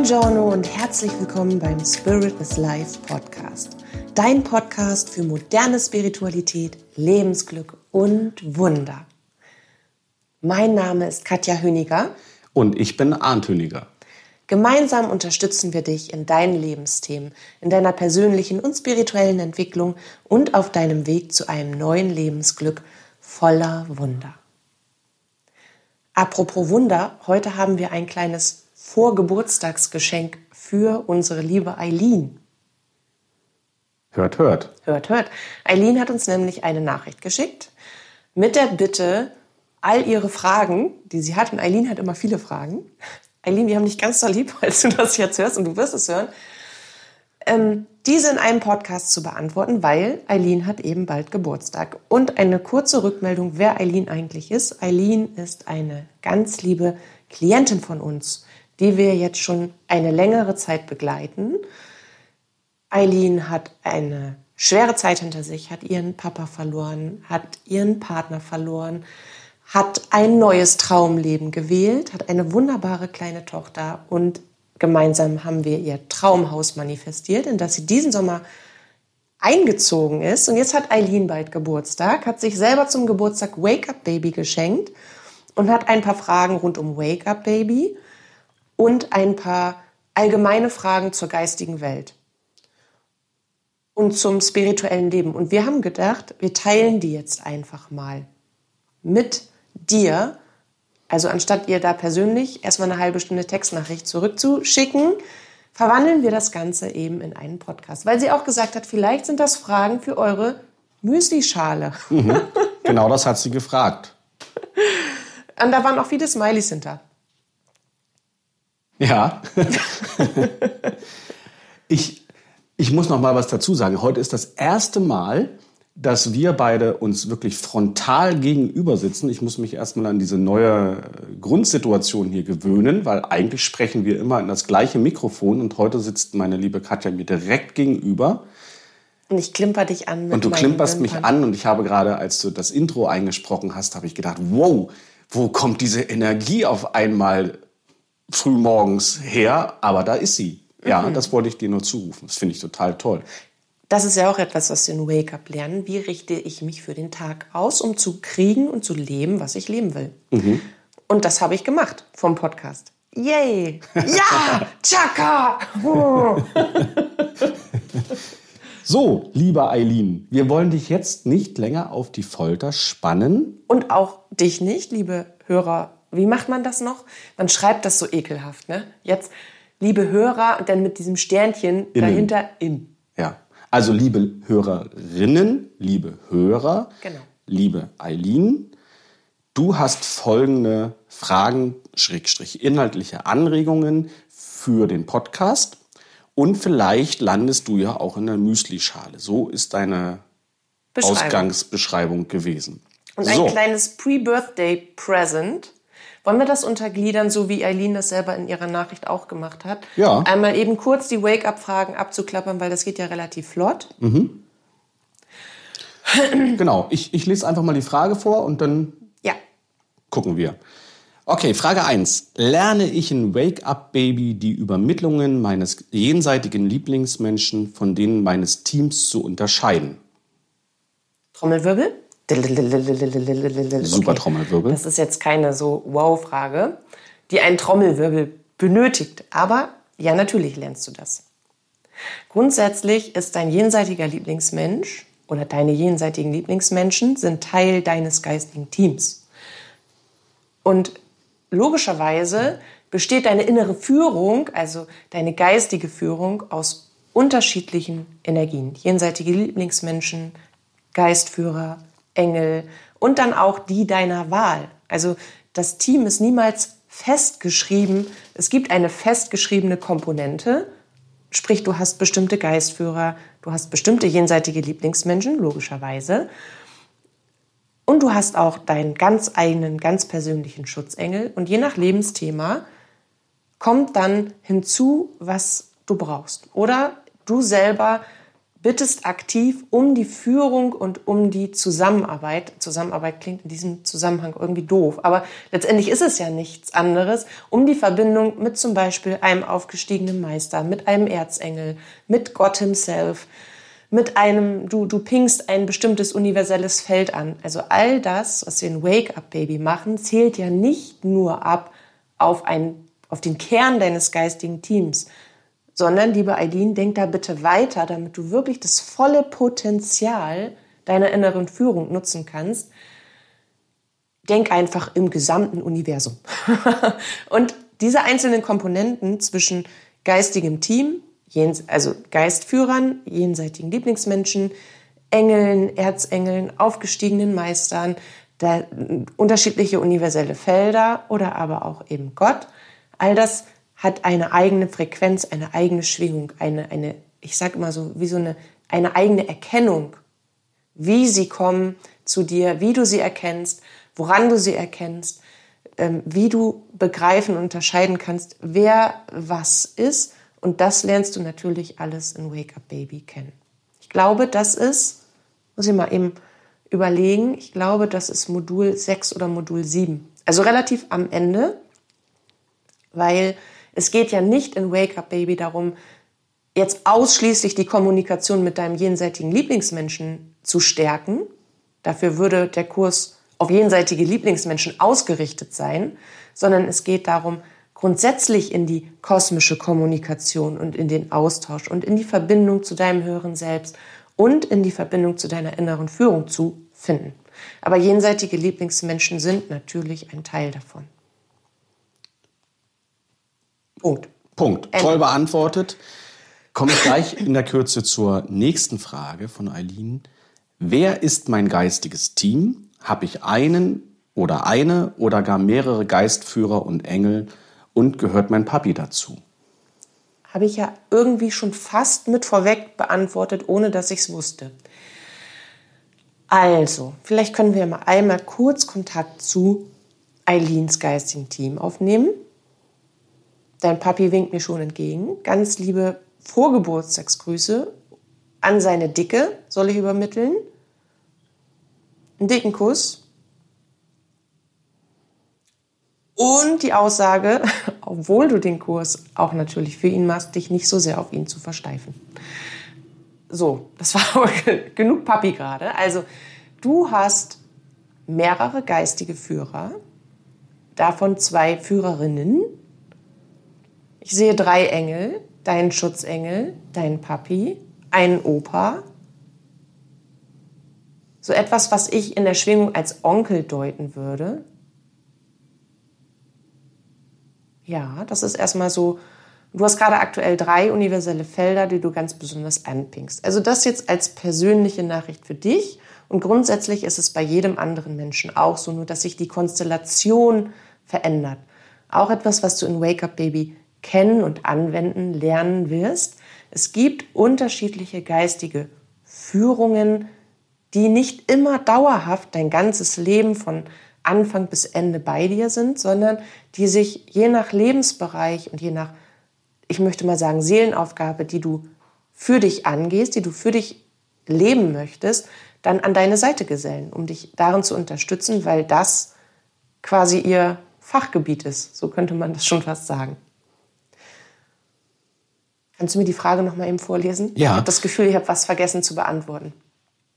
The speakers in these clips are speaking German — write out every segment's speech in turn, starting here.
Buongiorno und herzlich willkommen beim Spirit is Life Podcast. Dein Podcast für moderne Spiritualität, Lebensglück und Wunder. Mein Name ist Katja Höniger. Und ich bin Arndt Höniger. Gemeinsam unterstützen wir dich in deinen Lebensthemen, in deiner persönlichen und spirituellen Entwicklung und auf deinem Weg zu einem neuen Lebensglück voller Wunder. Apropos Wunder, heute haben wir ein kleines Vorgeburtstagsgeschenk für unsere liebe Eileen. Hört, hört. Hört, hört. Eileen hat uns nämlich eine Nachricht geschickt mit der Bitte, all ihre Fragen, die sie hat, und Eileen hat immer viele Fragen. Eileen, wir haben dich ganz so lieb, als du das jetzt hörst und du wirst es hören, ähm, diese in einem Podcast zu beantworten, weil Eileen hat eben bald Geburtstag. Und eine kurze Rückmeldung, wer Eileen eigentlich ist. Eileen ist eine ganz liebe Klientin von uns, die wir jetzt schon eine längere Zeit begleiten. Eileen hat eine schwere Zeit hinter sich, hat ihren Papa verloren, hat ihren Partner verloren, hat ein neues Traumleben gewählt, hat eine wunderbare kleine Tochter und gemeinsam haben wir ihr Traumhaus manifestiert, in das sie diesen Sommer eingezogen ist. Und jetzt hat Eileen bald Geburtstag, hat sich selber zum Geburtstag Wake Up Baby geschenkt und hat ein paar Fragen rund um Wake Up Baby und ein paar allgemeine Fragen zur geistigen Welt und zum spirituellen Leben. Und wir haben gedacht, wir teilen die jetzt einfach mal mit dir, also anstatt ihr da persönlich erstmal eine halbe Stunde Textnachricht zurückzuschicken, verwandeln wir das Ganze eben in einen Podcast. Weil sie auch gesagt hat, vielleicht sind das Fragen für eure Müslischale. Mhm. Genau das hat sie gefragt. Und da waren auch viele Smileys hinter. Ja. ich, ich muss noch mal was dazu sagen. Heute ist das erste Mal, dass wir beide uns wirklich frontal gegenüber sitzen. Ich muss mich erstmal an diese neue Grundsituation hier gewöhnen, weil eigentlich sprechen wir immer in das gleiche Mikrofon und heute sitzt meine liebe Katja mir direkt gegenüber. Und ich klimper dich an. Mit und du klimperst mich an und ich habe gerade, als du das Intro eingesprochen hast, habe ich gedacht, wow, wo kommt diese Energie auf einmal frühmorgens her? Aber da ist sie. Ja, mhm. das wollte ich dir nur zurufen. Das finde ich total toll. Das ist ja auch etwas, was wir in Wake Up lernen. Wie richte ich mich für den Tag aus, um zu kriegen und zu leben, was ich leben will? Mhm. Und das habe ich gemacht vom Podcast. Yay! Ja! Chaka! so, lieber Eileen, wir wollen dich jetzt nicht länger auf die Folter spannen. Und auch dich nicht, liebe Hörer. Wie macht man das noch? Man schreibt das so ekelhaft, ne? Jetzt, liebe Hörer, und dann mit diesem Sternchen Innen. dahinter in. Ja. Also liebe Hörerinnen, liebe Hörer, genau. liebe Eileen, du hast folgende Fragen, Schrägstrich, inhaltliche Anregungen für den Podcast. Und vielleicht landest du ja auch in der Müslischale. So ist deine Ausgangsbeschreibung gewesen. Und ein kleines Pre-Birthday-Present wollen wir das untergliedern, so wie Eileen das selber in ihrer Nachricht auch gemacht hat? Ja. Einmal eben kurz die Wake-up-Fragen abzuklappern, weil das geht ja relativ flott. Mhm. genau, ich, ich lese einfach mal die Frage vor und dann ja. gucken wir. Okay, Frage 1. Lerne ich in Wake Up Baby die Übermittlungen meines jenseitigen Lieblingsmenschen von denen meines Teams zu unterscheiden? Trommelwirbel? Super Trommelwirbel. Das ist jetzt keine so Wow-Frage, die einen Trommelwirbel benötigt. Aber ja, natürlich lernst du das. Grundsätzlich ist dein jenseitiger Lieblingsmensch oder deine jenseitigen Lieblingsmenschen sind Teil deines geistigen Teams. Und logischerweise besteht deine innere Führung, also deine geistige Führung, aus unterschiedlichen Energien. Jenseitige Lieblingsmenschen, Geistführer, Engel und dann auch die deiner Wahl. Also das Team ist niemals festgeschrieben. Es gibt eine festgeschriebene Komponente, sprich du hast bestimmte Geistführer, du hast bestimmte jenseitige Lieblingsmenschen, logischerweise. Und du hast auch deinen ganz eigenen, ganz persönlichen Schutzengel. Und je nach Lebensthema kommt dann hinzu, was du brauchst. Oder du selber bittest aktiv um die Führung und um die Zusammenarbeit. Zusammenarbeit klingt in diesem Zusammenhang irgendwie doof, aber letztendlich ist es ja nichts anderes, um die Verbindung mit zum Beispiel einem aufgestiegenen Meister, mit einem Erzengel, mit Gott himself, mit einem, du, du pingst ein bestimmtes universelles Feld an. Also all das, was wir in Wake Up Baby machen, zählt ja nicht nur ab auf, ein, auf den Kern deines geistigen Teams, sondern, liebe Eileen, denk da bitte weiter, damit du wirklich das volle Potenzial deiner inneren Führung nutzen kannst. Denk einfach im gesamten Universum. und diese einzelnen Komponenten zwischen geistigem Team, also Geistführern, jenseitigen Lieblingsmenschen, Engeln, Erzengeln, aufgestiegenen Meistern, da, unterschiedliche universelle Felder oder aber auch eben Gott. All das hat eine eigene Frequenz, eine eigene Schwingung, eine, eine ich sage immer so, wie so eine, eine eigene Erkennung, wie sie kommen zu dir, wie du sie erkennst, woran du sie erkennst, ähm, wie du begreifen und unterscheiden kannst, wer was ist und das lernst du natürlich alles in Wake Up Baby kennen. Ich glaube, das ist, muss ich mal eben überlegen, ich glaube, das ist Modul 6 oder Modul 7. Also relativ am Ende, weil es geht ja nicht in Wake Up Baby darum, jetzt ausschließlich die Kommunikation mit deinem jenseitigen Lieblingsmenschen zu stärken. Dafür würde der Kurs auf jenseitige Lieblingsmenschen ausgerichtet sein, sondern es geht darum, grundsätzlich in die kosmische Kommunikation und in den Austausch und in die Verbindung zu deinem höheren Selbst und in die Verbindung zu deiner inneren Führung zu finden. Aber jenseitige Lieblingsmenschen sind natürlich ein Teil davon. Punkt. Punkt. Ende. Toll beantwortet. Komme ich gleich in der Kürze zur nächsten Frage von Eileen. Wer ist mein geistiges Team? Habe ich einen oder eine oder gar mehrere Geistführer und Engel und gehört mein Papi dazu? Habe ich ja irgendwie schon fast mit vorweg beantwortet, ohne dass ich es wusste. Also, vielleicht können wir mal einmal kurz Kontakt zu Eileens geistigen Team aufnehmen. Dein Papi winkt mir schon entgegen. Ganz liebe Vorgeburtstagsgrüße an seine Dicke soll ich übermitteln. Einen dicken Kuss Und die Aussage, obwohl du den Kurs auch natürlich für ihn machst, dich nicht so sehr auf ihn zu versteifen. So, das war genug Papi gerade. Also, du hast mehrere geistige Führer, davon zwei Führerinnen. Ich sehe drei Engel, deinen Schutzengel, deinen Papi, einen Opa. So etwas, was ich in der Schwingung als Onkel deuten würde. Ja, das ist erstmal so. Du hast gerade aktuell drei universelle Felder, die du ganz besonders anpingst. Also das jetzt als persönliche Nachricht für dich. Und grundsätzlich ist es bei jedem anderen Menschen auch so, nur dass sich die Konstellation verändert. Auch etwas, was du in Wake Up Baby kennen und anwenden lernen wirst. Es gibt unterschiedliche geistige Führungen, die nicht immer dauerhaft dein ganzes Leben von Anfang bis Ende bei dir sind, sondern die sich je nach Lebensbereich und je nach, ich möchte mal sagen, Seelenaufgabe, die du für dich angehst, die du für dich leben möchtest, dann an deine Seite gesellen, um dich darin zu unterstützen, weil das quasi ihr Fachgebiet ist. So könnte man das schon fast sagen. Kannst du mir die Frage noch mal eben vorlesen? Ja. Ich habe das Gefühl, ich habe was vergessen zu beantworten.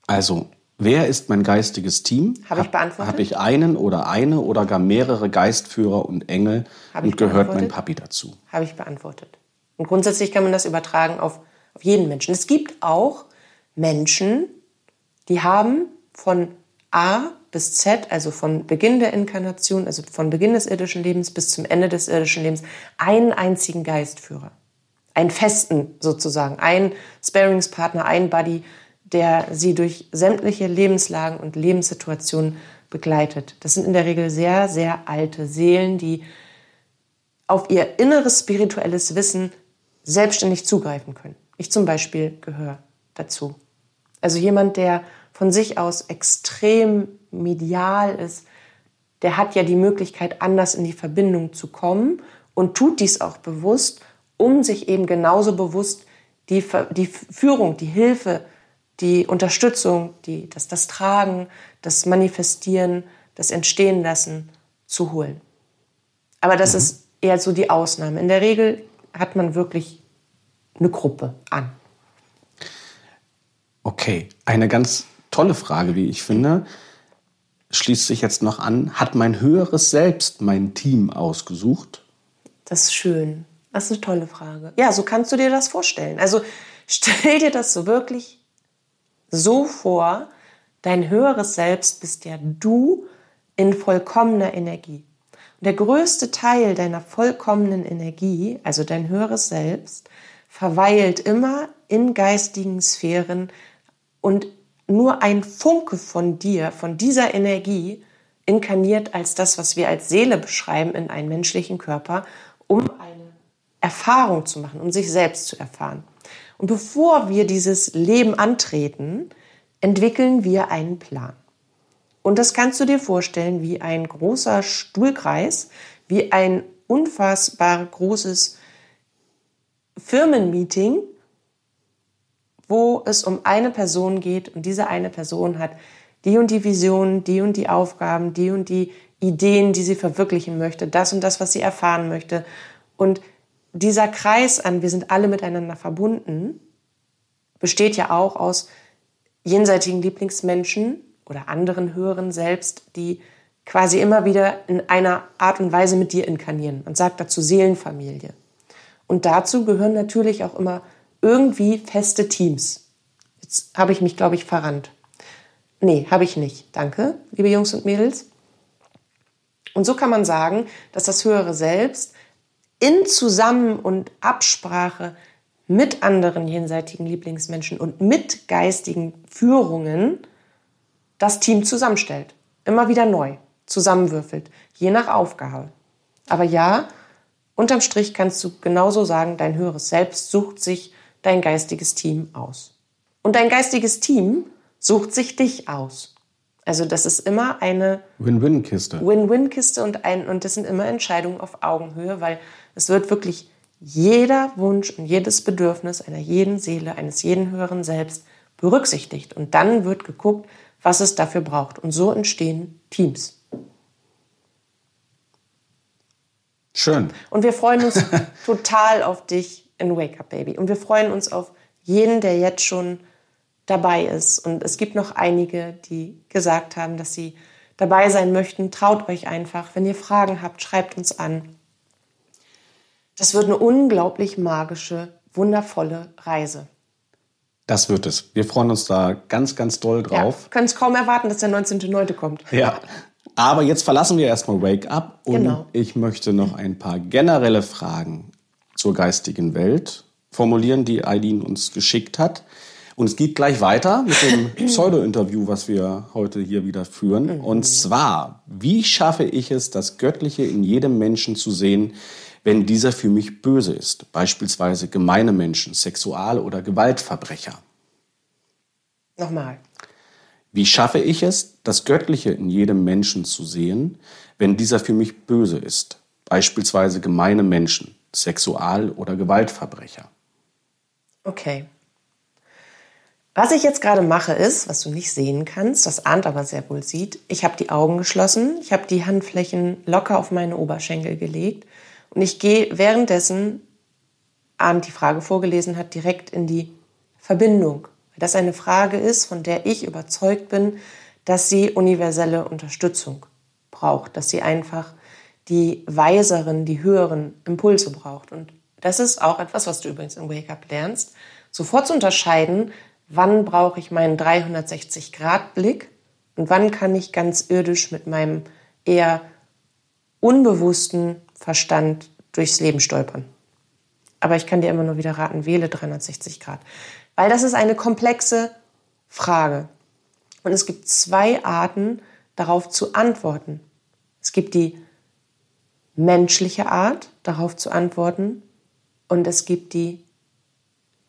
Also, Wer ist mein geistiges Team? Habe ich beantwortet? Habe ich einen oder eine oder gar mehrere Geistführer und Engel Habe und gehört mein Papi dazu? Habe ich beantwortet. Und grundsätzlich kann man das übertragen auf, auf jeden Menschen. Es gibt auch Menschen, die haben von A bis Z, also von Beginn der Inkarnation, also von Beginn des irdischen Lebens bis zum Ende des irdischen Lebens, einen einzigen Geistführer. Einen festen sozusagen, einen Sparingspartner, einen Buddy, der sie durch sämtliche Lebenslagen und Lebenssituationen begleitet. Das sind in der Regel sehr, sehr alte Seelen, die auf ihr inneres spirituelles Wissen selbstständig zugreifen können. Ich zum Beispiel gehöre dazu. Also jemand, der von sich aus extrem medial ist, der hat ja die Möglichkeit, anders in die Verbindung zu kommen und tut dies auch bewusst, um sich eben genauso bewusst die, die Führung, die Hilfe, die Unterstützung, die, das, das Tragen, das Manifestieren, das Entstehen lassen zu holen. Aber das mhm. ist eher so die Ausnahme. In der Regel hat man wirklich eine Gruppe an. Okay, eine ganz tolle Frage, wie ich finde, schließt sich jetzt noch an. Hat mein höheres Selbst mein Team ausgesucht? Das ist schön. Das ist eine tolle Frage. Ja, so kannst du dir das vorstellen. Also stell dir das so wirklich so vor, dein höheres Selbst bist ja du in vollkommener Energie. Und der größte Teil deiner vollkommenen Energie, also dein höheres Selbst, verweilt immer in geistigen Sphären und nur ein Funke von dir, von dieser Energie, inkarniert als das, was wir als Seele beschreiben in einen menschlichen Körper, um Erfahrung zu machen, um sich selbst zu erfahren. Und bevor wir dieses Leben antreten, entwickeln wir einen Plan. Und das kannst du dir vorstellen wie ein großer Stuhlkreis, wie ein unfassbar großes Firmenmeeting, wo es um eine Person geht und diese eine Person hat die und die Visionen, die und die Aufgaben, die und die Ideen, die sie verwirklichen möchte, das und das, was sie erfahren möchte. Und dieser Kreis an, wir sind alle miteinander verbunden, besteht ja auch aus jenseitigen Lieblingsmenschen oder anderen höheren Selbst, die quasi immer wieder in einer Art und Weise mit dir inkarnieren. Man sagt dazu Seelenfamilie. Und dazu gehören natürlich auch immer irgendwie feste Teams. Jetzt habe ich mich, glaube ich, verrannt. Nee, habe ich nicht. Danke, liebe Jungs und Mädels. Und so kann man sagen, dass das höhere Selbst in Zusammen- und Absprache mit anderen jenseitigen Lieblingsmenschen und mit geistigen Führungen das Team zusammenstellt. Immer wieder neu zusammenwürfelt, je nach Aufgabe. Aber ja, unterm Strich kannst du genauso sagen, dein höheres Selbst sucht sich dein geistiges Team aus. Und dein geistiges Team sucht sich dich aus. Also das ist immer eine Win-Win-Kiste. Win-Win-Kiste und, ein, und das sind immer Entscheidungen auf Augenhöhe, weil es wird wirklich jeder Wunsch und jedes Bedürfnis einer jeden Seele, eines jeden höheren Selbst berücksichtigt. Und dann wird geguckt, was es dafür braucht. Und so entstehen Teams. Schön. Und wir freuen uns total auf dich in Wake Up Baby. Und wir freuen uns auf jeden, der jetzt schon dabei ist. Und es gibt noch einige, die gesagt haben, dass sie dabei sein möchten. Traut euch einfach. Wenn ihr Fragen habt, schreibt uns an. Das wird eine unglaublich magische, wundervolle Reise. Das wird es. Wir freuen uns da ganz, ganz doll drauf. Ja, können es kaum erwarten, dass der 19.09. kommt. Ja. Aber jetzt verlassen wir erstmal Wake Up und genau. ich möchte noch ein paar generelle Fragen zur geistigen Welt formulieren, die Eileen uns geschickt hat. Und es geht gleich weiter mit dem Pseudo-Interview, was wir heute hier wieder führen. Mhm. Und zwar, wie schaffe ich es, das Göttliche in jedem Menschen zu sehen, wenn dieser für mich böse ist, beispielsweise gemeine Menschen, Sexual- oder Gewaltverbrecher. Nochmal. Wie schaffe ich es, das Göttliche in jedem Menschen zu sehen, wenn dieser für mich böse ist, beispielsweise gemeine Menschen, Sexual- oder Gewaltverbrecher? Okay. Was ich jetzt gerade mache, ist, was du nicht sehen kannst, das ahnt aber sehr wohl sieht, ich habe die Augen geschlossen, ich habe die Handflächen locker auf meine Oberschenkel gelegt und ich gehe währenddessen, Arndt die Frage vorgelesen hat, direkt in die Verbindung. Weil das eine Frage ist, von der ich überzeugt bin, dass sie universelle Unterstützung braucht, dass sie einfach die weiseren, die höheren Impulse braucht. Und das ist auch etwas, was du übrigens im Wake Up lernst, sofort zu unterscheiden, wann brauche ich meinen 360-Grad-Blick und wann kann ich ganz irdisch mit meinem eher unbewussten Verstand durchs Leben stolpern. Aber ich kann dir immer nur wieder raten, wähle 360 Grad. Weil das ist eine komplexe Frage. Und es gibt zwei Arten, darauf zu antworten. Es gibt die menschliche Art, darauf zu antworten. Und es gibt die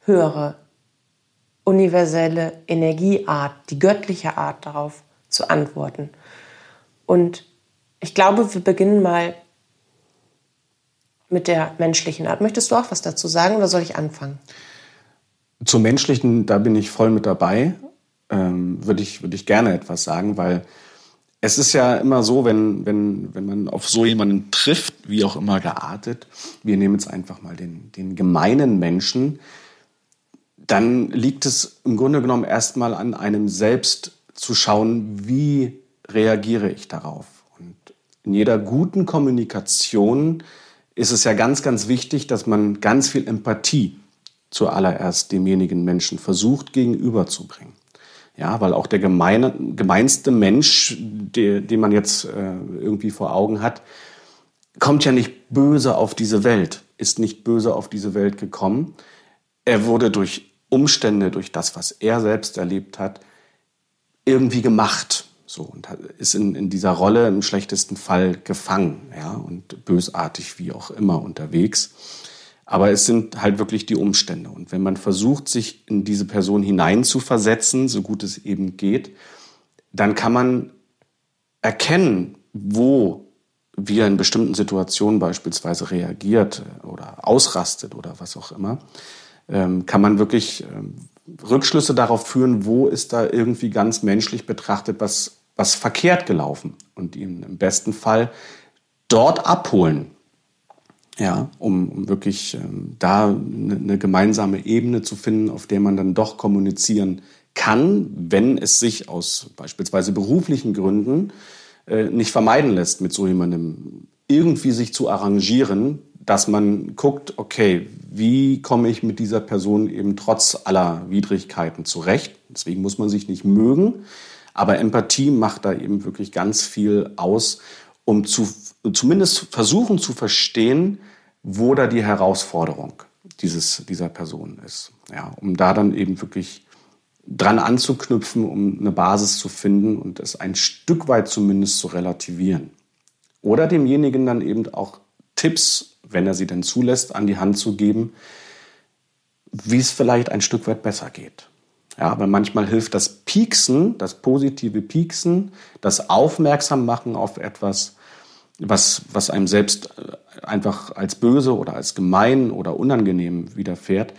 höhere, universelle Energieart, die göttliche Art, darauf zu antworten. Und ich glaube, wir beginnen mal mit der menschlichen Art. Möchtest du auch was dazu sagen oder soll ich anfangen? Zum Menschlichen, da bin ich voll mit dabei. Ähm, Würde ich, würd ich gerne etwas sagen, weil es ist ja immer so, wenn, wenn, wenn man auf so jemanden trifft, wie auch immer geartet, wir nehmen jetzt einfach mal den, den gemeinen Menschen, dann liegt es im Grunde genommen erstmal an einem selbst zu schauen, wie reagiere ich darauf. Und in jeder guten Kommunikation ist es ja ganz, ganz wichtig, dass man ganz viel Empathie zuallererst demjenigen Menschen versucht gegenüberzubringen. Ja, weil auch der gemeine, gemeinste Mensch, der, den man jetzt äh, irgendwie vor Augen hat, kommt ja nicht böse auf diese Welt, ist nicht böse auf diese Welt gekommen. Er wurde durch Umstände, durch das, was er selbst erlebt hat, irgendwie gemacht. So, und ist in, in dieser Rolle im schlechtesten Fall gefangen, ja, und bösartig wie auch immer unterwegs. Aber es sind halt wirklich die Umstände. Und wenn man versucht, sich in diese Person hineinzuversetzen, so gut es eben geht, dann kann man erkennen, wo wir in bestimmten Situationen beispielsweise reagiert oder ausrastet oder was auch immer, ähm, kann man wirklich ähm, Rückschlüsse darauf führen, wo ist da irgendwie ganz menschlich betrachtet was, was verkehrt gelaufen und ihn im besten Fall dort abholen, ja, um, um wirklich ähm, da eine, eine gemeinsame Ebene zu finden, auf der man dann doch kommunizieren kann, wenn es sich aus beispielsweise beruflichen Gründen äh, nicht vermeiden lässt, mit so jemandem irgendwie sich zu arrangieren, dass man guckt, okay, wie komme ich mit dieser Person eben trotz aller Widrigkeiten zurecht? Deswegen muss man sich nicht mögen, aber Empathie macht da eben wirklich ganz viel aus, um zu, zumindest versuchen zu verstehen, wo da die Herausforderung dieses, dieser Person ist. Ja, um da dann eben wirklich dran anzuknüpfen, um eine Basis zu finden und es ein Stück weit zumindest zu relativieren. Oder demjenigen dann eben auch Tipps, wenn er sie denn zulässt, an die Hand zu geben, wie es vielleicht ein Stück weit besser geht. Ja, aber manchmal hilft das Pieksen, das positive Pieksen, das Aufmerksam machen auf etwas, was, was einem selbst äh, einfach als böse oder als gemein oder unangenehm widerfährt,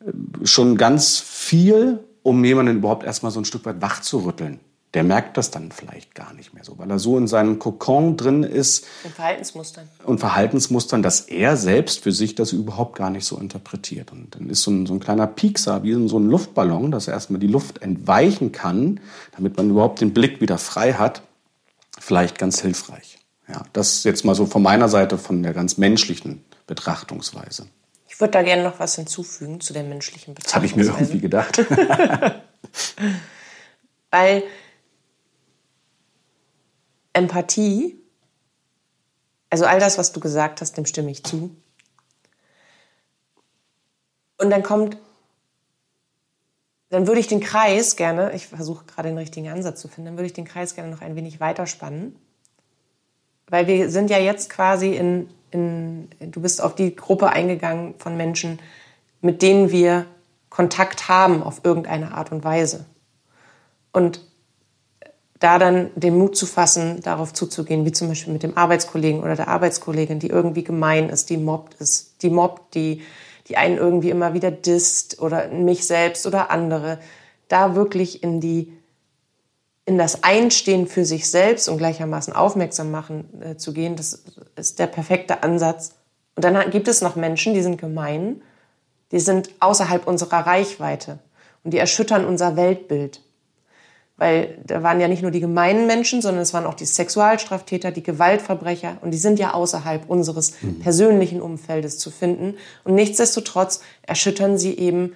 äh, schon ganz viel, um jemanden überhaupt erstmal so ein Stück weit wach zu rütteln. Der merkt das dann vielleicht gar nicht mehr so, weil er so in seinem Kokon drin ist. In Verhaltensmustern. Und Verhaltensmustern, dass er selbst für sich das überhaupt gar nicht so interpretiert. Und dann ist so ein, so ein kleiner Piekser, wie so ein Luftballon, dass er erstmal die Luft entweichen kann, damit man überhaupt den Blick wieder frei hat, vielleicht ganz hilfreich. Ja, das jetzt mal so von meiner Seite, von der ganz menschlichen Betrachtungsweise. Ich würde da gerne noch was hinzufügen zu der menschlichen Betrachtungsweise. Das habe ich mir irgendwie gedacht. Weil Empathie, also all das, was du gesagt hast, dem stimme ich zu. Und dann kommt, dann würde ich den Kreis gerne, ich versuche gerade den richtigen Ansatz zu finden, dann würde ich den Kreis gerne noch ein wenig weiterspannen. Weil wir sind ja jetzt quasi in, in, du bist auf die Gruppe eingegangen von Menschen, mit denen wir Kontakt haben auf irgendeine Art und Weise. Und da dann den Mut zu fassen, darauf zuzugehen, wie zum Beispiel mit dem Arbeitskollegen oder der Arbeitskollegin, die irgendwie gemein ist, die mobbt ist, die mobbt, die, die einen irgendwie immer wieder disst oder mich selbst oder andere, da wirklich in die, in das Einstehen für sich selbst und gleichermaßen aufmerksam machen äh, zu gehen, das ist der perfekte Ansatz. Und dann gibt es noch Menschen, die sind gemein, die sind außerhalb unserer Reichweite und die erschüttern unser Weltbild weil da waren ja nicht nur die gemeinen Menschen, sondern es waren auch die Sexualstraftäter, die Gewaltverbrecher und die sind ja außerhalb unseres mhm. persönlichen Umfeldes zu finden. Und nichtsdestotrotz erschüttern sie eben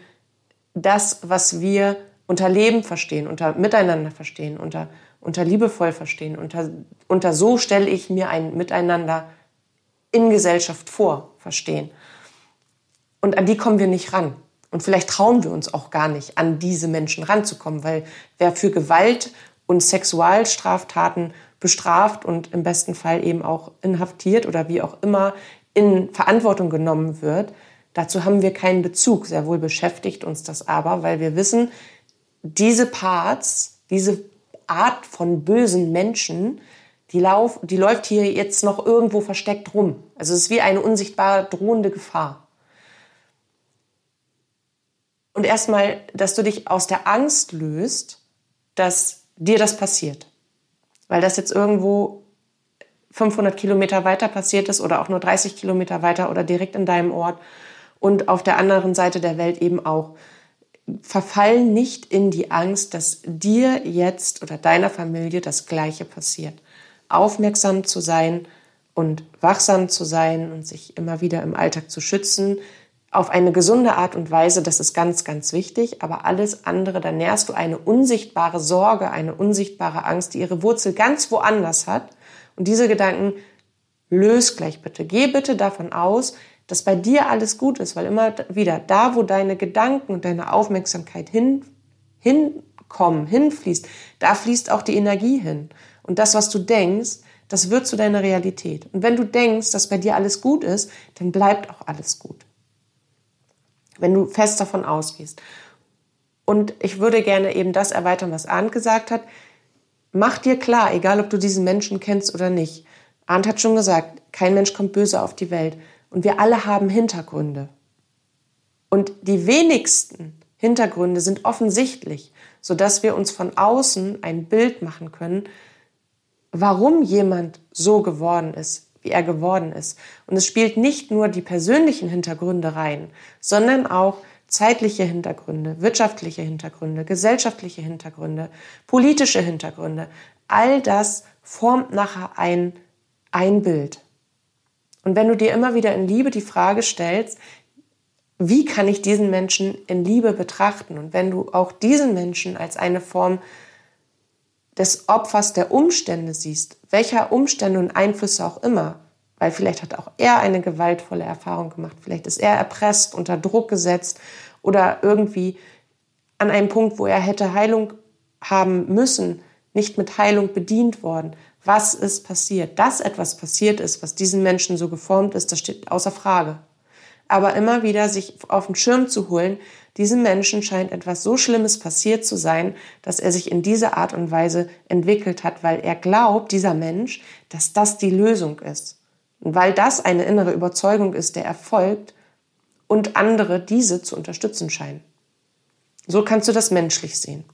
das, was wir unter Leben verstehen, unter Miteinander verstehen, unter, unter liebevoll verstehen, unter, unter so stelle ich mir ein Miteinander in Gesellschaft vor, verstehen. Und an die kommen wir nicht ran. Und vielleicht trauen wir uns auch gar nicht, an diese Menschen ranzukommen, weil wer für Gewalt und Sexualstraftaten bestraft und im besten Fall eben auch inhaftiert oder wie auch immer in Verantwortung genommen wird, dazu haben wir keinen Bezug. Sehr wohl beschäftigt uns das aber, weil wir wissen, diese Parts, diese Art von bösen Menschen, die, lauf, die läuft hier jetzt noch irgendwo versteckt rum. Also es ist wie eine unsichtbare drohende Gefahr. Und erstmal, dass du dich aus der Angst löst, dass dir das passiert. Weil das jetzt irgendwo 500 Kilometer weiter passiert ist oder auch nur 30 Kilometer weiter oder direkt in deinem Ort und auf der anderen Seite der Welt eben auch. Verfall nicht in die Angst, dass dir jetzt oder deiner Familie das Gleiche passiert. Aufmerksam zu sein und wachsam zu sein und sich immer wieder im Alltag zu schützen, auf eine gesunde Art und Weise, das ist ganz, ganz wichtig, aber alles andere, da nährst du eine unsichtbare Sorge, eine unsichtbare Angst, die ihre Wurzel ganz woanders hat. Und diese Gedanken löst gleich bitte. Geh bitte davon aus, dass bei dir alles gut ist, weil immer wieder da, wo deine Gedanken und deine Aufmerksamkeit hin, hinkommen, hinfließt, da fließt auch die Energie hin. Und das, was du denkst, das wird zu deiner Realität. Und wenn du denkst, dass bei dir alles gut ist, dann bleibt auch alles gut wenn du fest davon ausgehst. Und ich würde gerne eben das erweitern, was Arndt gesagt hat. Mach dir klar, egal ob du diesen Menschen kennst oder nicht. Arndt hat schon gesagt, kein Mensch kommt böse auf die Welt. Und wir alle haben Hintergründe. Und die wenigsten Hintergründe sind offensichtlich, sodass wir uns von außen ein Bild machen können, warum jemand so geworden ist, wie er geworden ist. Und es spielt nicht nur die persönlichen Hintergründe rein, sondern auch zeitliche Hintergründe, wirtschaftliche Hintergründe, gesellschaftliche Hintergründe, politische Hintergründe. All das formt nachher ein, ein Bild. Und wenn du dir immer wieder in Liebe die Frage stellst, wie kann ich diesen Menschen in Liebe betrachten? Und wenn du auch diesen Menschen als eine Form des Opfers der Umstände siehst, welcher Umstände und Einflüsse auch immer, weil vielleicht hat auch er eine gewaltvolle Erfahrung gemacht, vielleicht ist er erpresst, unter Druck gesetzt oder irgendwie an einem Punkt, wo er hätte Heilung haben müssen, nicht mit Heilung bedient worden. Was ist passiert? Dass etwas passiert ist, was diesen Menschen so geformt ist, das steht außer Frage. Aber immer wieder sich auf den Schirm zu holen, diesem Menschen scheint etwas so Schlimmes passiert zu sein, dass er sich in dieser Art und Weise entwickelt hat, weil er glaubt, dieser Mensch, dass das die Lösung ist. Und weil das eine innere Überzeugung ist, der erfolgt und andere diese zu unterstützen scheinen. So kannst du das menschlich sehen.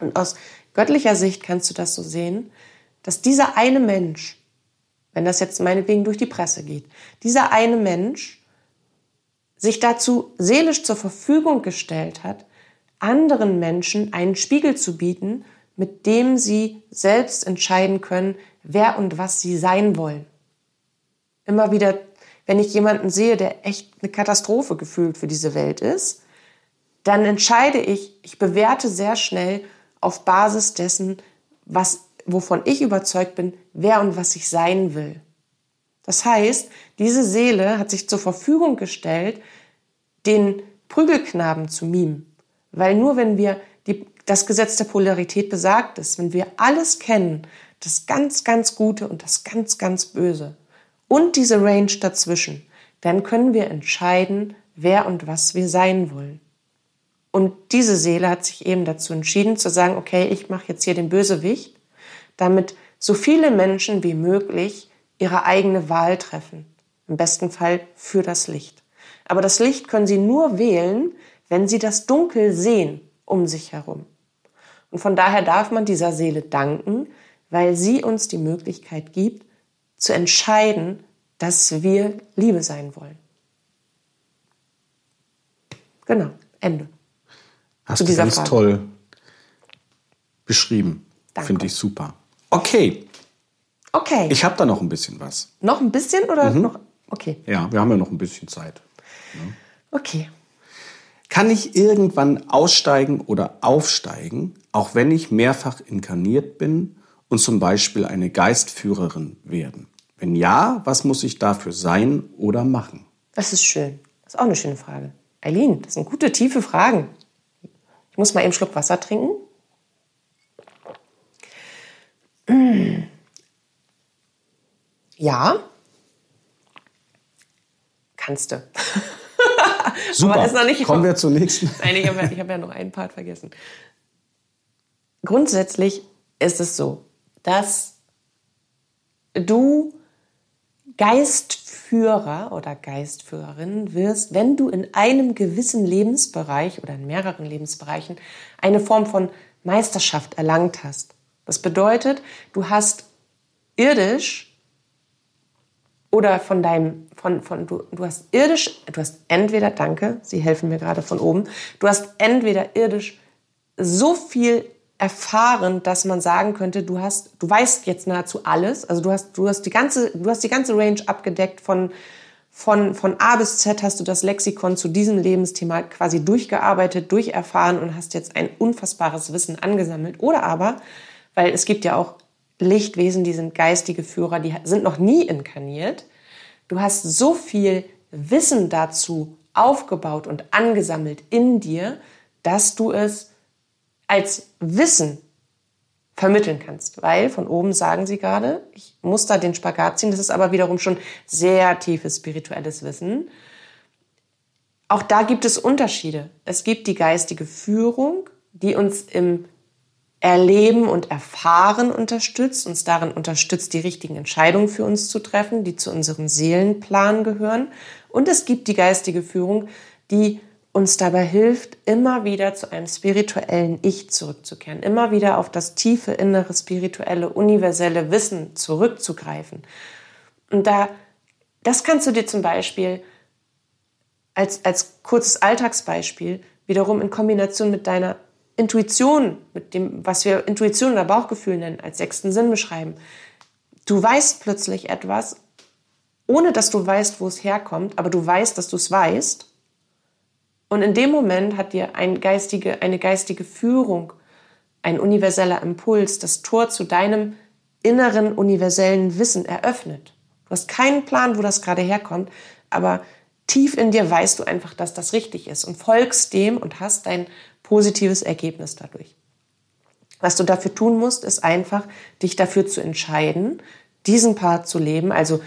Und aus göttlicher Sicht kannst du das so sehen, dass dieser eine Mensch, wenn das jetzt meinetwegen durch die Presse geht, dieser eine Mensch sich dazu seelisch zur Verfügung gestellt hat, anderen Menschen einen Spiegel zu bieten, mit dem sie selbst entscheiden können, wer und was sie sein wollen. Immer wieder, wenn ich jemanden sehe, der echt eine Katastrophe gefühlt für diese Welt ist, dann entscheide ich, ich bewerte sehr schnell auf Basis dessen, was, wovon ich überzeugt bin, wer und was ich sein will. Das heißt, diese Seele hat sich zur Verfügung gestellt, den Prügelknaben zu mimen. Weil nur wenn wir die, das Gesetz der Polarität besagt ist, wenn wir alles kennen, das ganz, ganz Gute und das ganz, ganz Böse und diese Range dazwischen, dann können wir entscheiden, wer und was wir sein wollen. Und diese Seele hat sich eben dazu entschieden zu sagen, okay, ich mache jetzt hier den Bösewicht, damit so viele Menschen wie möglich ihre eigene Wahl treffen. Im besten Fall für das Licht. Aber das Licht können sie nur wählen, wenn sie das Dunkel sehen um sich herum. Und von daher darf man dieser Seele danken, weil sie uns die Möglichkeit gibt, zu entscheiden, dass wir Liebe sein wollen. Genau, Ende. Hast du ganz Frage. toll beschrieben. Finde ich super. Okay. Okay. Ich habe da noch ein bisschen was. Noch ein bisschen oder mhm. noch? Okay. Ja, wir haben ja noch ein bisschen Zeit. Okay. Kann ich irgendwann aussteigen oder aufsteigen, auch wenn ich mehrfach inkarniert bin und zum Beispiel eine Geistführerin werden? Wenn ja, was muss ich dafür sein oder machen? Das ist schön. Das ist auch eine schöne Frage. Eileen, das sind gute, tiefe Fragen. Ich muss mal eben einen Schluck Wasser trinken. Ja, kannst du. Super. Aber ist noch nicht Kommen wir zur nächsten. Nein, ich habe ja, hab ja noch einen Part vergessen. Grundsätzlich ist es so, dass du Geistführer oder Geistführerin wirst, wenn du in einem gewissen Lebensbereich oder in mehreren Lebensbereichen eine Form von Meisterschaft erlangt hast. Das bedeutet, du hast irdisch oder von deinem, von, von, du, du hast irdisch, du hast entweder, danke, Sie helfen mir gerade von oben, du hast entweder irdisch so viel erfahren, dass man sagen könnte, du hast, du weißt jetzt nahezu alles. Also du hast, du hast die ganze, du hast die ganze Range abgedeckt von, von, von A bis Z hast du das Lexikon zu diesem Lebensthema quasi durchgearbeitet, durcherfahren und hast jetzt ein unfassbares Wissen angesammelt. Oder aber, weil es gibt ja auch Lichtwesen, die sind geistige Führer, die sind noch nie inkarniert. Du hast so viel Wissen dazu aufgebaut und angesammelt in dir, dass du es als Wissen vermitteln kannst. Weil von oben sagen sie gerade, ich muss da den Spagat ziehen, das ist aber wiederum schon sehr tiefes spirituelles Wissen. Auch da gibt es Unterschiede. Es gibt die geistige Führung, die uns im Erleben und Erfahren unterstützt, uns darin unterstützt, die richtigen Entscheidungen für uns zu treffen, die zu unserem Seelenplan gehören. Und es gibt die geistige Führung, die uns dabei hilft, immer wieder zu einem spirituellen Ich zurückzukehren, immer wieder auf das tiefe, innere, spirituelle, universelle Wissen zurückzugreifen. Und da, das kannst du dir zum Beispiel als, als kurzes Alltagsbeispiel wiederum in Kombination mit deiner Intuition, mit dem, was wir Intuition oder Bauchgefühl nennen, als sechsten Sinn beschreiben. Du weißt plötzlich etwas, ohne dass du weißt, wo es herkommt, aber du weißt, dass du es weißt und in dem Moment hat dir ein geistige, eine geistige Führung, ein universeller Impuls das Tor zu deinem inneren universellen Wissen eröffnet. Du hast keinen Plan, wo das gerade herkommt, aber tief in dir weißt du einfach, dass das richtig ist und folgst dem und hast ein positives Ergebnis dadurch. Was du dafür tun musst, ist einfach, dich dafür zu entscheiden, diesen Part zu leben, also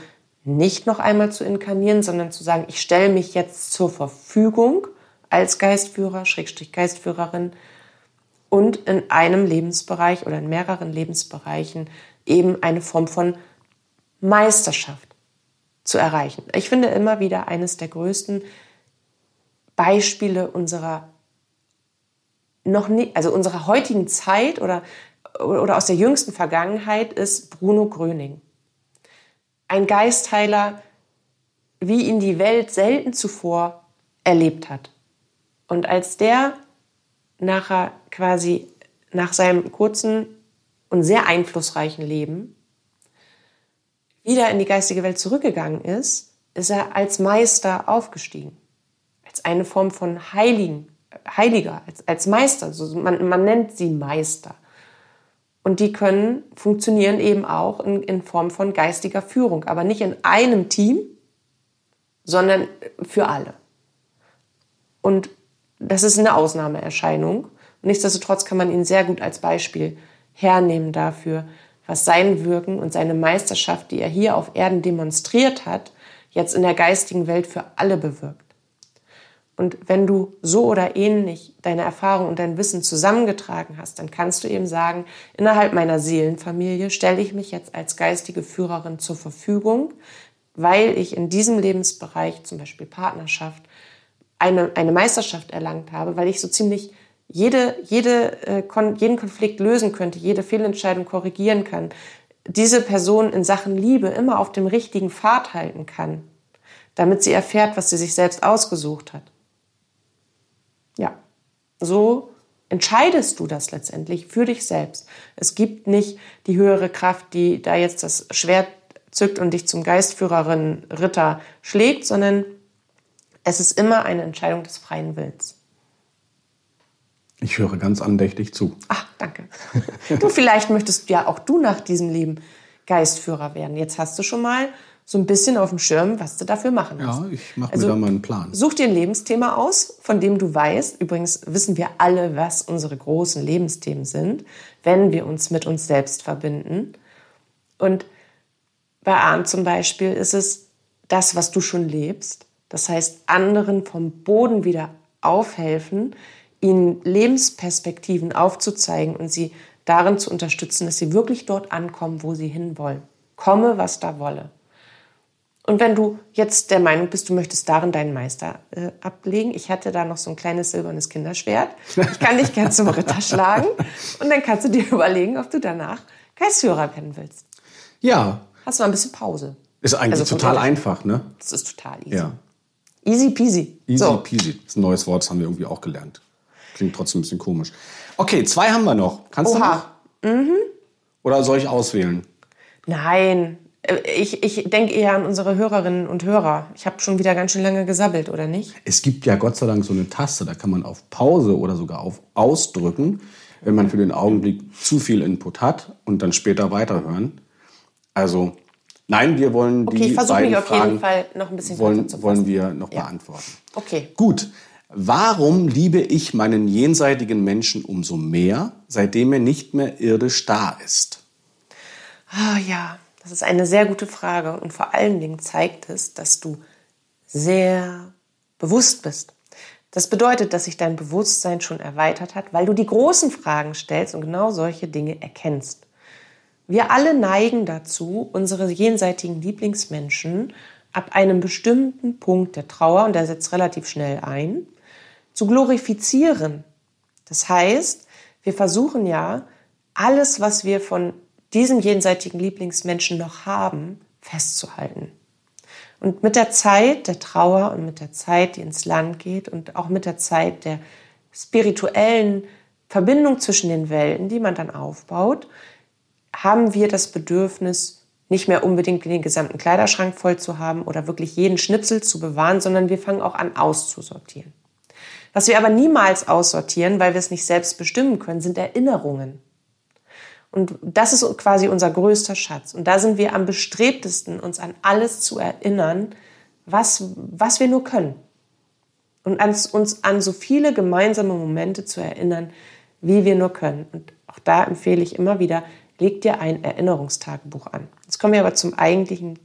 nicht noch einmal zu inkarnieren, sondern zu sagen, ich stelle mich jetzt zur Verfügung als Geistführer, Schrägstrich Geistführerin und in einem Lebensbereich oder in mehreren Lebensbereichen eben eine Form von Meisterschaft zu erreichen. Ich finde immer wieder eines der größten Beispiele unserer noch nie, also unserer heutigen Zeit oder, oder aus der jüngsten Vergangenheit ist Bruno Gröning. Ein Geistheiler, wie ihn die Welt selten zuvor erlebt hat. Und als der nachher quasi nach seinem kurzen und sehr einflussreichen Leben wieder in die geistige Welt zurückgegangen ist, ist er als Meister aufgestiegen. Als eine Form von Heiligen, Heiliger, als, als Meister. Also man, man nennt sie Meister. Und die können funktionieren eben auch in, in Form von geistiger Führung, aber nicht in einem Team, sondern für alle. Und das ist eine Ausnahmeerscheinung. Nichtsdestotrotz kann man ihn sehr gut als Beispiel hernehmen dafür, was sein Wirken und seine Meisterschaft, die er hier auf Erden demonstriert hat, jetzt in der geistigen Welt für alle bewirkt. Und wenn du so oder ähnlich deine Erfahrung und dein Wissen zusammengetragen hast, dann kannst du eben sagen, innerhalb meiner Seelenfamilie stelle ich mich jetzt als geistige Führerin zur Verfügung, weil ich in diesem Lebensbereich, zum Beispiel Partnerschaft, eine, eine Meisterschaft erlangt habe, weil ich so ziemlich jede, jede, äh, jeden Konflikt lösen könnte, jede Fehlentscheidung korrigieren kann, diese Person in Sachen Liebe immer auf dem richtigen Pfad halten kann, damit sie erfährt, was sie sich selbst ausgesucht hat. Ja, so entscheidest du das letztendlich für dich selbst. Es gibt nicht die höhere Kraft, die da jetzt das Schwert zückt und dich zum Geistführerin Ritter schlägt, sondern es ist immer eine Entscheidung des freien Willens. Ich höre ganz andächtig zu. Ach, danke. Du, vielleicht möchtest ja auch du nach diesem Leben Geistführer werden. Jetzt hast du schon mal so ein bisschen auf dem Schirm, was du dafür machen musst. Ja, ich mache also, mir da mal einen Plan. Such dir ein Lebensthema aus, von dem du weißt. Übrigens wissen wir alle, was unsere großen Lebensthemen sind, wenn wir uns mit uns selbst verbinden. Und bei Arndt zum Beispiel ist es das, was du schon lebst. Das heißt, anderen vom Boden wieder aufhelfen, ihnen Lebensperspektiven aufzuzeigen und sie darin zu unterstützen, dass sie wirklich dort ankommen, wo sie hinwollen. Komme, was da wolle. Und wenn du jetzt der Meinung bist, du möchtest darin deinen Meister äh, ablegen, ich hatte da noch so ein kleines silbernes Kinderschwert. Ich kann dich gern zum Ritter schlagen und dann kannst du dir überlegen, ob du danach Geistführer werden willst. Ja. Hast du mal ein bisschen Pause. Ist eigentlich Also total einfach, ne? Das ist total easy. Ja. Easy peasy. Easy so. peasy. Das ist ein neues Wort, das haben wir irgendwie auch gelernt. Klingt trotzdem ein bisschen komisch. Okay, zwei haben wir noch. Kannst Oha. du noch? Oder soll ich auswählen? Nein. Äh, Ich, ich denke eher an unsere Hörerinnen und Hörer. Ich habe schon wieder ganz schön lange gesabbelt, oder nicht? Es gibt ja Gott sei Dank so eine Taste, da kann man auf Pause oder sogar auf Ausdrücken, wenn man für den Augenblick zu viel Input hat und dann später weiterhören. Also, nein, wir wollen die Okay, ich versuche mich beiden auf jeden Fragen Fall noch ein bisschen wollen, wollen wir noch Ja. beantworten. Okay. Gut. Warum liebe ich meinen jenseitigen Menschen umso mehr, seitdem er nicht mehr irdisch da ist? Ah ja, das ist eine sehr gute Frage und vor allen Dingen zeigt es, dass du sehr bewusst bist. Das bedeutet, dass sich dein Bewusstsein schon erweitert hat, weil du die großen Fragen stellst und genau solche Dinge erkennst. Wir alle neigen dazu, unsere jenseitigen Lieblingsmenschen ab einem bestimmten Punkt der Trauer, und der setzt relativ schnell ein, zu glorifizieren. Das heißt, wir versuchen ja, alles, was wir von diesem jenseitigen Lieblingsmenschen noch haben, festzuhalten. Und mit der Zeit der Trauer und mit der Zeit, die ins Land geht und auch mit der Zeit der spirituellen Verbindung zwischen den Welten, die man dann aufbaut, haben wir das Bedürfnis, nicht mehr unbedingt den gesamten Kleiderschrank voll zu haben oder wirklich jeden Schnipsel zu bewahren, sondern wir fangen auch an auszusortieren. Was wir aber niemals aussortieren, weil wir es nicht selbst bestimmen können, sind Erinnerungen. Und das ist quasi unser größter Schatz. Und da sind wir am bestrebtesten, uns an alles zu erinnern, was, was wir nur können. Und ans, uns an so viele gemeinsame Momente zu erinnern, wie wir nur können. Und auch da empfehle ich immer wieder, leg dir ein Erinnerungstagebuch an. Jetzt kommen wir aber zum eigentlichen,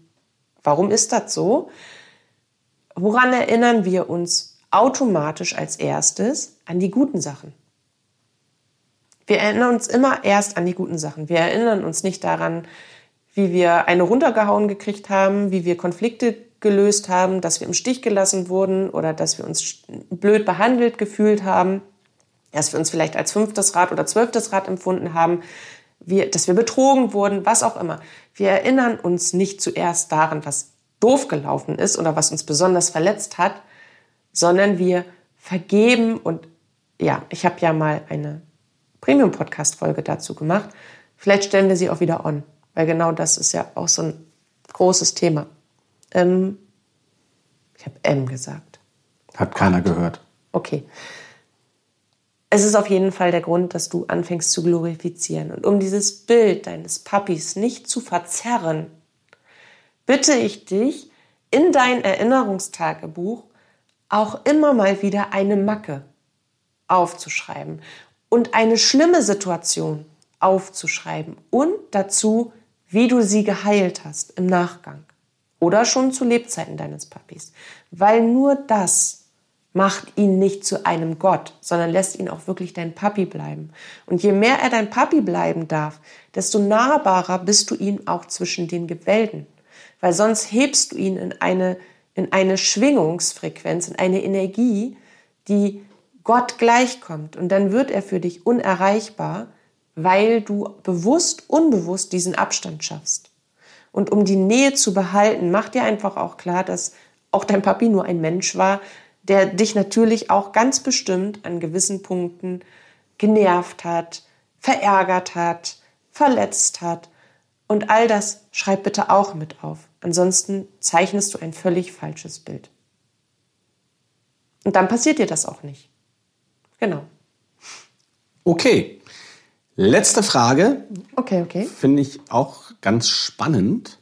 warum ist das so? Woran erinnern wir uns automatisch als erstes? An die guten Sachen. Wir erinnern uns immer erst an die guten Sachen. Wir erinnern uns nicht daran, wie wir eine runtergehauen gekriegt haben, wie wir Konflikte gelöst haben, dass wir im Stich gelassen wurden oder dass wir uns blöd behandelt gefühlt haben, dass wir uns vielleicht als fünftes Rad oder zwölftes Rad empfunden haben, wir, dass wir betrogen wurden, was auch immer. Wir erinnern uns nicht zuerst daran, was doof gelaufen ist oder was uns besonders verletzt hat, sondern wir vergeben und ja, ich habe ja mal eine Premium-Podcast-Folge dazu gemacht. Vielleicht stellen wir sie auch wieder on, weil genau das ist ja auch so ein großes Thema. Ähm, ich habe M gesagt. Hat keiner gehört. Okay. Es ist auf jeden Fall der Grund, dass du anfängst zu glorifizieren. Und um dieses Bild deines Papis nicht zu verzerren, bitte ich dich, in dein Erinnerungstagebuch auch immer mal wieder eine Macke aufzuschreiben und eine schlimme Situation aufzuschreiben und dazu, wie du sie geheilt hast im Nachgang oder schon zu Lebzeiten deines Papis. Weil nur das macht ihn nicht zu einem Gott, sondern lässt ihn auch wirklich dein Papi bleiben. Und je mehr er dein Papi bleiben darf, desto nahbarer bist du ihm auch zwischen den Gewälden. Weil sonst hebst du ihn in eine, in eine Schwingungsfrequenz, in eine Energie, die Gott gleichkommt. Und dann wird er für dich unerreichbar, weil du bewusst, unbewusst diesen Abstand schaffst. Und um die Nähe zu behalten, mach dir einfach auch klar, dass auch dein Papi nur ein Mensch war, der dich natürlich auch ganz bestimmt an gewissen Punkten genervt hat, verärgert hat, verletzt hat. Und all das schreib bitte auch mit auf. Ansonsten zeichnest du ein völlig falsches Bild. Und dann passiert dir das auch nicht. Genau. Okay. Letzte Frage. Okay, okay. Finde ich auch ganz spannend.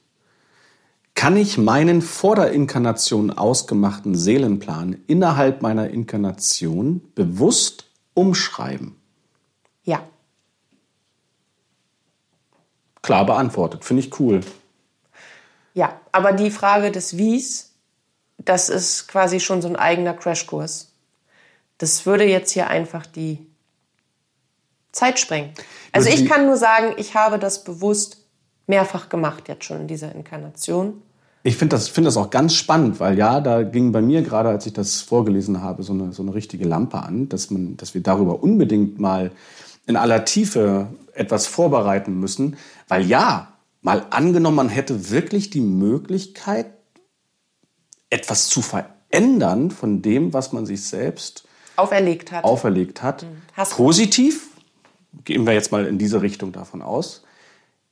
Kann ich meinen vor der Inkarnation ausgemachten Seelenplan innerhalb meiner Inkarnation bewusst umschreiben? Ja. Klar beantwortet. Finde ich cool. Ja, aber die Frage des Wies, das ist quasi schon so ein eigener Crashkurs. Das würde jetzt hier einfach die Zeit sprengen. Also ich kann nur sagen, ich habe das bewusst mehrfach gemacht jetzt schon in dieser Inkarnation. Ich finde das, find das auch ganz spannend, weil ja, da ging bei mir gerade, als ich das vorgelesen habe, so eine, so eine richtige Lampe an, dass, man, dass wir darüber unbedingt mal in aller Tiefe etwas vorbereiten müssen. Weil ja, mal angenommen, man hätte wirklich die Möglichkeit, etwas zu verändern von dem, was man sich selbst auferlegt hat. Auferlegt hat. Mhm. Positiv, gehen wir jetzt mal in diese Richtung davon aus.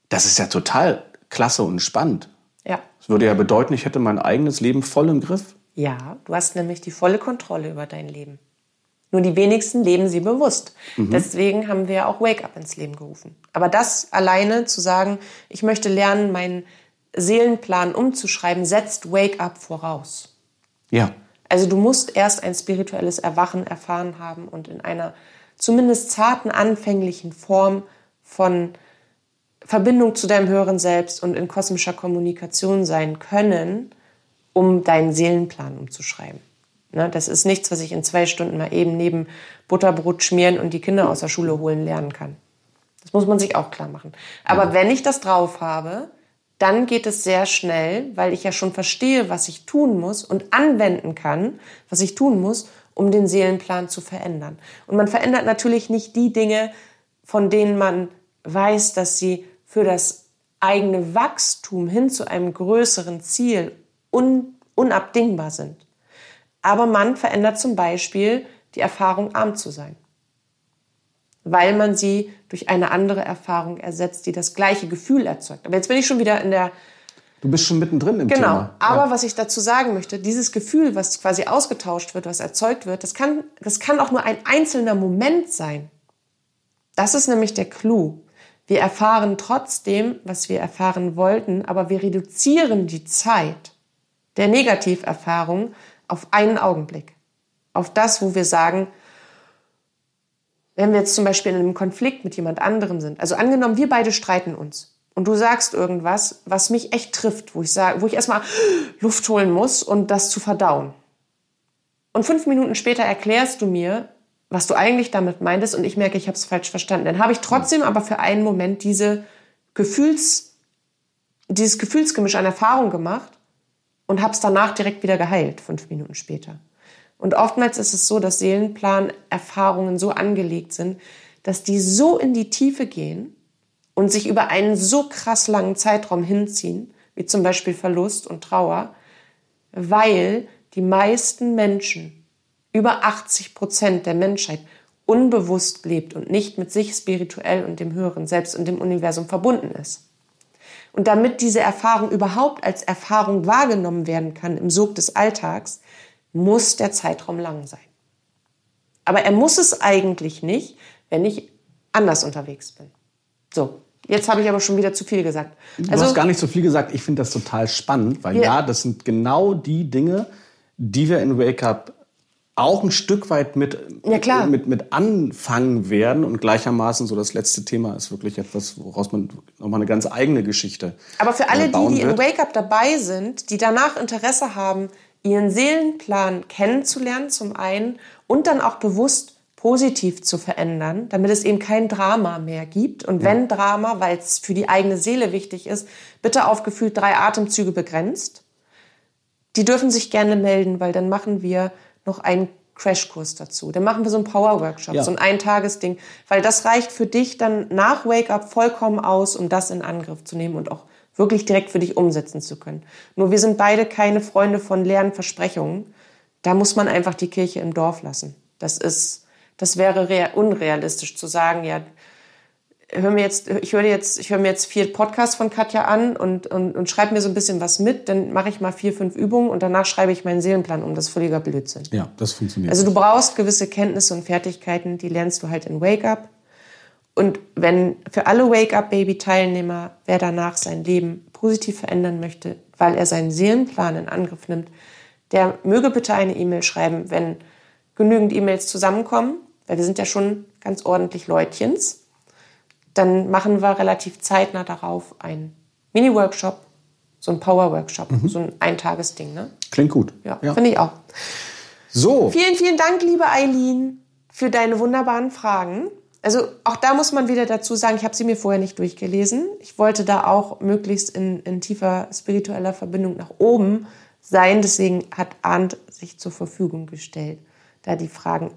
Das ist ja total klasse und spannend. Ja. Das würde ja bedeuten, ich hätte mein eigenes Leben voll im Griff. Ja, du hast nämlich die volle Kontrolle über dein Leben. Nur die wenigsten leben sie bewusst. Mhm. Deswegen haben wir auch Wake Up ins Leben gerufen. Aber das alleine zu sagen, ich möchte lernen, meinen Seelenplan umzuschreiben, setzt Wake Up voraus. Ja. Also du musst erst ein spirituelles Erwachen erfahren haben und in einer zumindest zarten, anfänglichen Form von Verbindung zu deinem höheren Selbst und in kosmischer Kommunikation sein können, um deinen Seelenplan umzuschreiben. Ne, das ist nichts, was ich in zwei Stunden mal eben neben Butterbrot schmieren und die Kinder aus der Schule holen lernen kann. Das muss man sich auch klar machen. Aber wenn ich das drauf habe, dann geht es sehr schnell, weil ich ja schon verstehe, was ich tun muss und anwenden kann, was ich tun muss, um den Seelenplan zu verändern. Und man verändert natürlich nicht die Dinge, von denen man weiß, dass sie für das eigene Wachstum hin zu einem größeren Ziel un unabdingbar sind. Aber man verändert zum Beispiel die Erfahrung, arm zu sein, weil man sie durch eine andere Erfahrung ersetzt, die das gleiche Gefühl erzeugt. Aber jetzt bin ich schon wieder in der Du bist schon mittendrin im genau. Thema. Genau. Aber ja. was ich dazu sagen möchte, dieses Gefühl, was quasi ausgetauscht wird, was erzeugt wird, das kann, das kann auch nur ein einzelner Moment sein. Das ist nämlich der Clou. Wir erfahren trotzdem, was wir erfahren wollten, aber wir reduzieren die Zeit der Negativerfahrung auf einen Augenblick. Auf das, wo wir sagen, wenn wir jetzt zum Beispiel in einem Konflikt mit jemand anderem sind, also angenommen, wir beide streiten uns und du sagst irgendwas, was mich echt trifft, wo ich sage, wo ich erstmal Luft holen muss und das zu verdauen. Und fünf Minuten später erklärst du mir, was du eigentlich damit meintest und ich merke, ich habe es falsch verstanden. Dann habe ich trotzdem aber für einen Moment diese Gefühls, dieses Gefühlsgemisch an Erfahrung gemacht und habe es danach direkt wieder geheilt, fünf Minuten später. Und oftmals ist es so, dass Seelenplan-Erfahrungen so angelegt sind, dass die so in die Tiefe gehen und sich über einen so krass langen Zeitraum hinziehen, wie zum Beispiel Verlust und Trauer, weil die meisten Menschen, über 80 Prozent der Menschheit, unbewusst lebt und nicht mit sich spirituell und dem höheren Selbst und dem Universum verbunden ist. Und damit diese Erfahrung überhaupt als Erfahrung wahrgenommen werden kann im Sog des Alltags, muss der Zeitraum lang sein. Aber er muss es eigentlich nicht, wenn ich anders unterwegs bin. So, jetzt habe ich aber schon wieder zu viel gesagt. Also, du hast gar nicht so viel gesagt. Ich finde das total spannend, weil ja, das sind genau die Dinge, die wir in Wake Up auch ein Stück weit mit, ja, mit, mit anfangen werden. Und gleichermaßen so das letzte Thema ist wirklich etwas, woraus man nochmal eine ganz eigene Geschichte Aber für alle die, die in Wake Up dabei sind, die danach Interesse haben, ihren Seelenplan kennenzulernen zum einen und dann auch bewusst positiv zu verändern, damit es eben kein Drama mehr gibt. Und wenn. Drama, weil es für die eigene Seele wichtig ist, bitte auf gefühlt drei Atemzüge begrenzt. Die dürfen sich gerne melden, weil dann machen wir noch einen Crashkurs dazu. Dann machen wir so einen Power-Workshop, ja. so ein Eintagesding, weil das reicht für dich dann nach Wake-up vollkommen aus, um das in Angriff zu nehmen und auch wirklich direkt für dich umsetzen zu können. Nur wir sind beide keine Freunde von leeren Versprechungen. Da muss man einfach die Kirche im Dorf lassen. Das ist, das wäre unrealistisch zu sagen, ja, hör mir jetzt, ich höre jetzt, ich höre mir jetzt vier Podcasts von Katja an und, und, und schreibe mir so ein bisschen was mit, dann mache ich mal vier, fünf Übungen und danach schreibe ich meinen Seelenplan um. Das ist völliger Blödsinn. Ja, das funktioniert. Also du brauchst gewisse Kenntnisse und Fertigkeiten, die lernst du halt in Wake Up. Und wenn für alle Wake Up Baby Teilnehmer, wer danach sein Leben positiv verändern möchte, weil er seinen Seelenplan in Angriff nimmt, der möge bitte eine E-Mail schreiben, wenn genügend E-Mails zusammenkommen, weil wir sind ja schon ganz ordentlich Leutchens dann machen wir relativ zeitnah darauf einen Mini-Workshop, so ein Power-Workshop, mhm. so ein Eintagesding. Ne? Klingt gut. Ja, ja. finde ich auch. So. Vielen, vielen Dank, liebe Eileen, für deine wunderbaren Fragen. Also auch da muss man wieder dazu sagen, ich habe sie mir vorher nicht durchgelesen. Ich wollte da auch möglichst in, in tiefer spiritueller Verbindung nach oben sein. Deswegen hat Arndt sich zur Verfügung gestellt, da die Fragen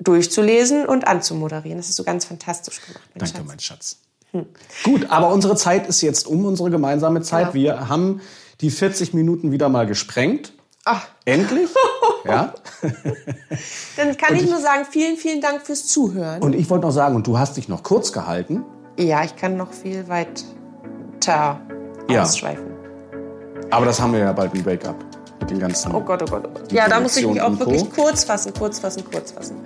durchzulesen und anzumoderieren. Das ist so ganz fantastisch gemacht. Mein Danke, Schatz. mein Schatz. Hm. Gut, aber unsere Zeit ist jetzt um, unsere gemeinsame Zeit. Ja. Wir haben die 40 Minuten wieder mal gesprengt. Ach. Endlich? ja. Dann kann ich, ich, nur sagen, vielen, vielen Dank fürs Zuhören. Und ich wollte noch sagen, und du hast dich noch kurz gehalten. Ja, ich kann noch viel weiter ja. ausschweifen. Aber das haben wir ja bald ein Wake-up mit den ganzen. Oh Gott, oh Gott, oh Gott. Ja, da muss ich mich auch wirklich kurz fassen, kurz fassen, kurz fassen.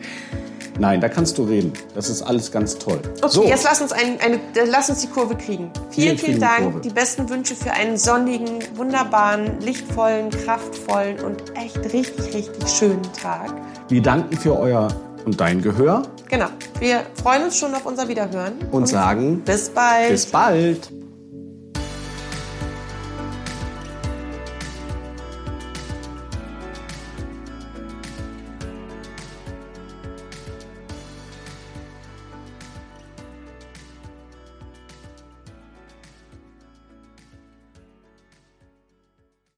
Nein, da kannst du reden. Das ist alles ganz toll. Okay, so. jetzt lass uns, ein, eine, lass uns die Kurve kriegen. Vielen, vielen Dank. Die, die besten Wünsche für einen sonnigen, wunderbaren, lichtvollen, kraftvollen und echt richtig, richtig schönen Tag. Wir danken für euer und dein Gehör. Genau. Wir freuen uns schon auf unser Wiederhören. Und, und sagen bis bald. Bis bald.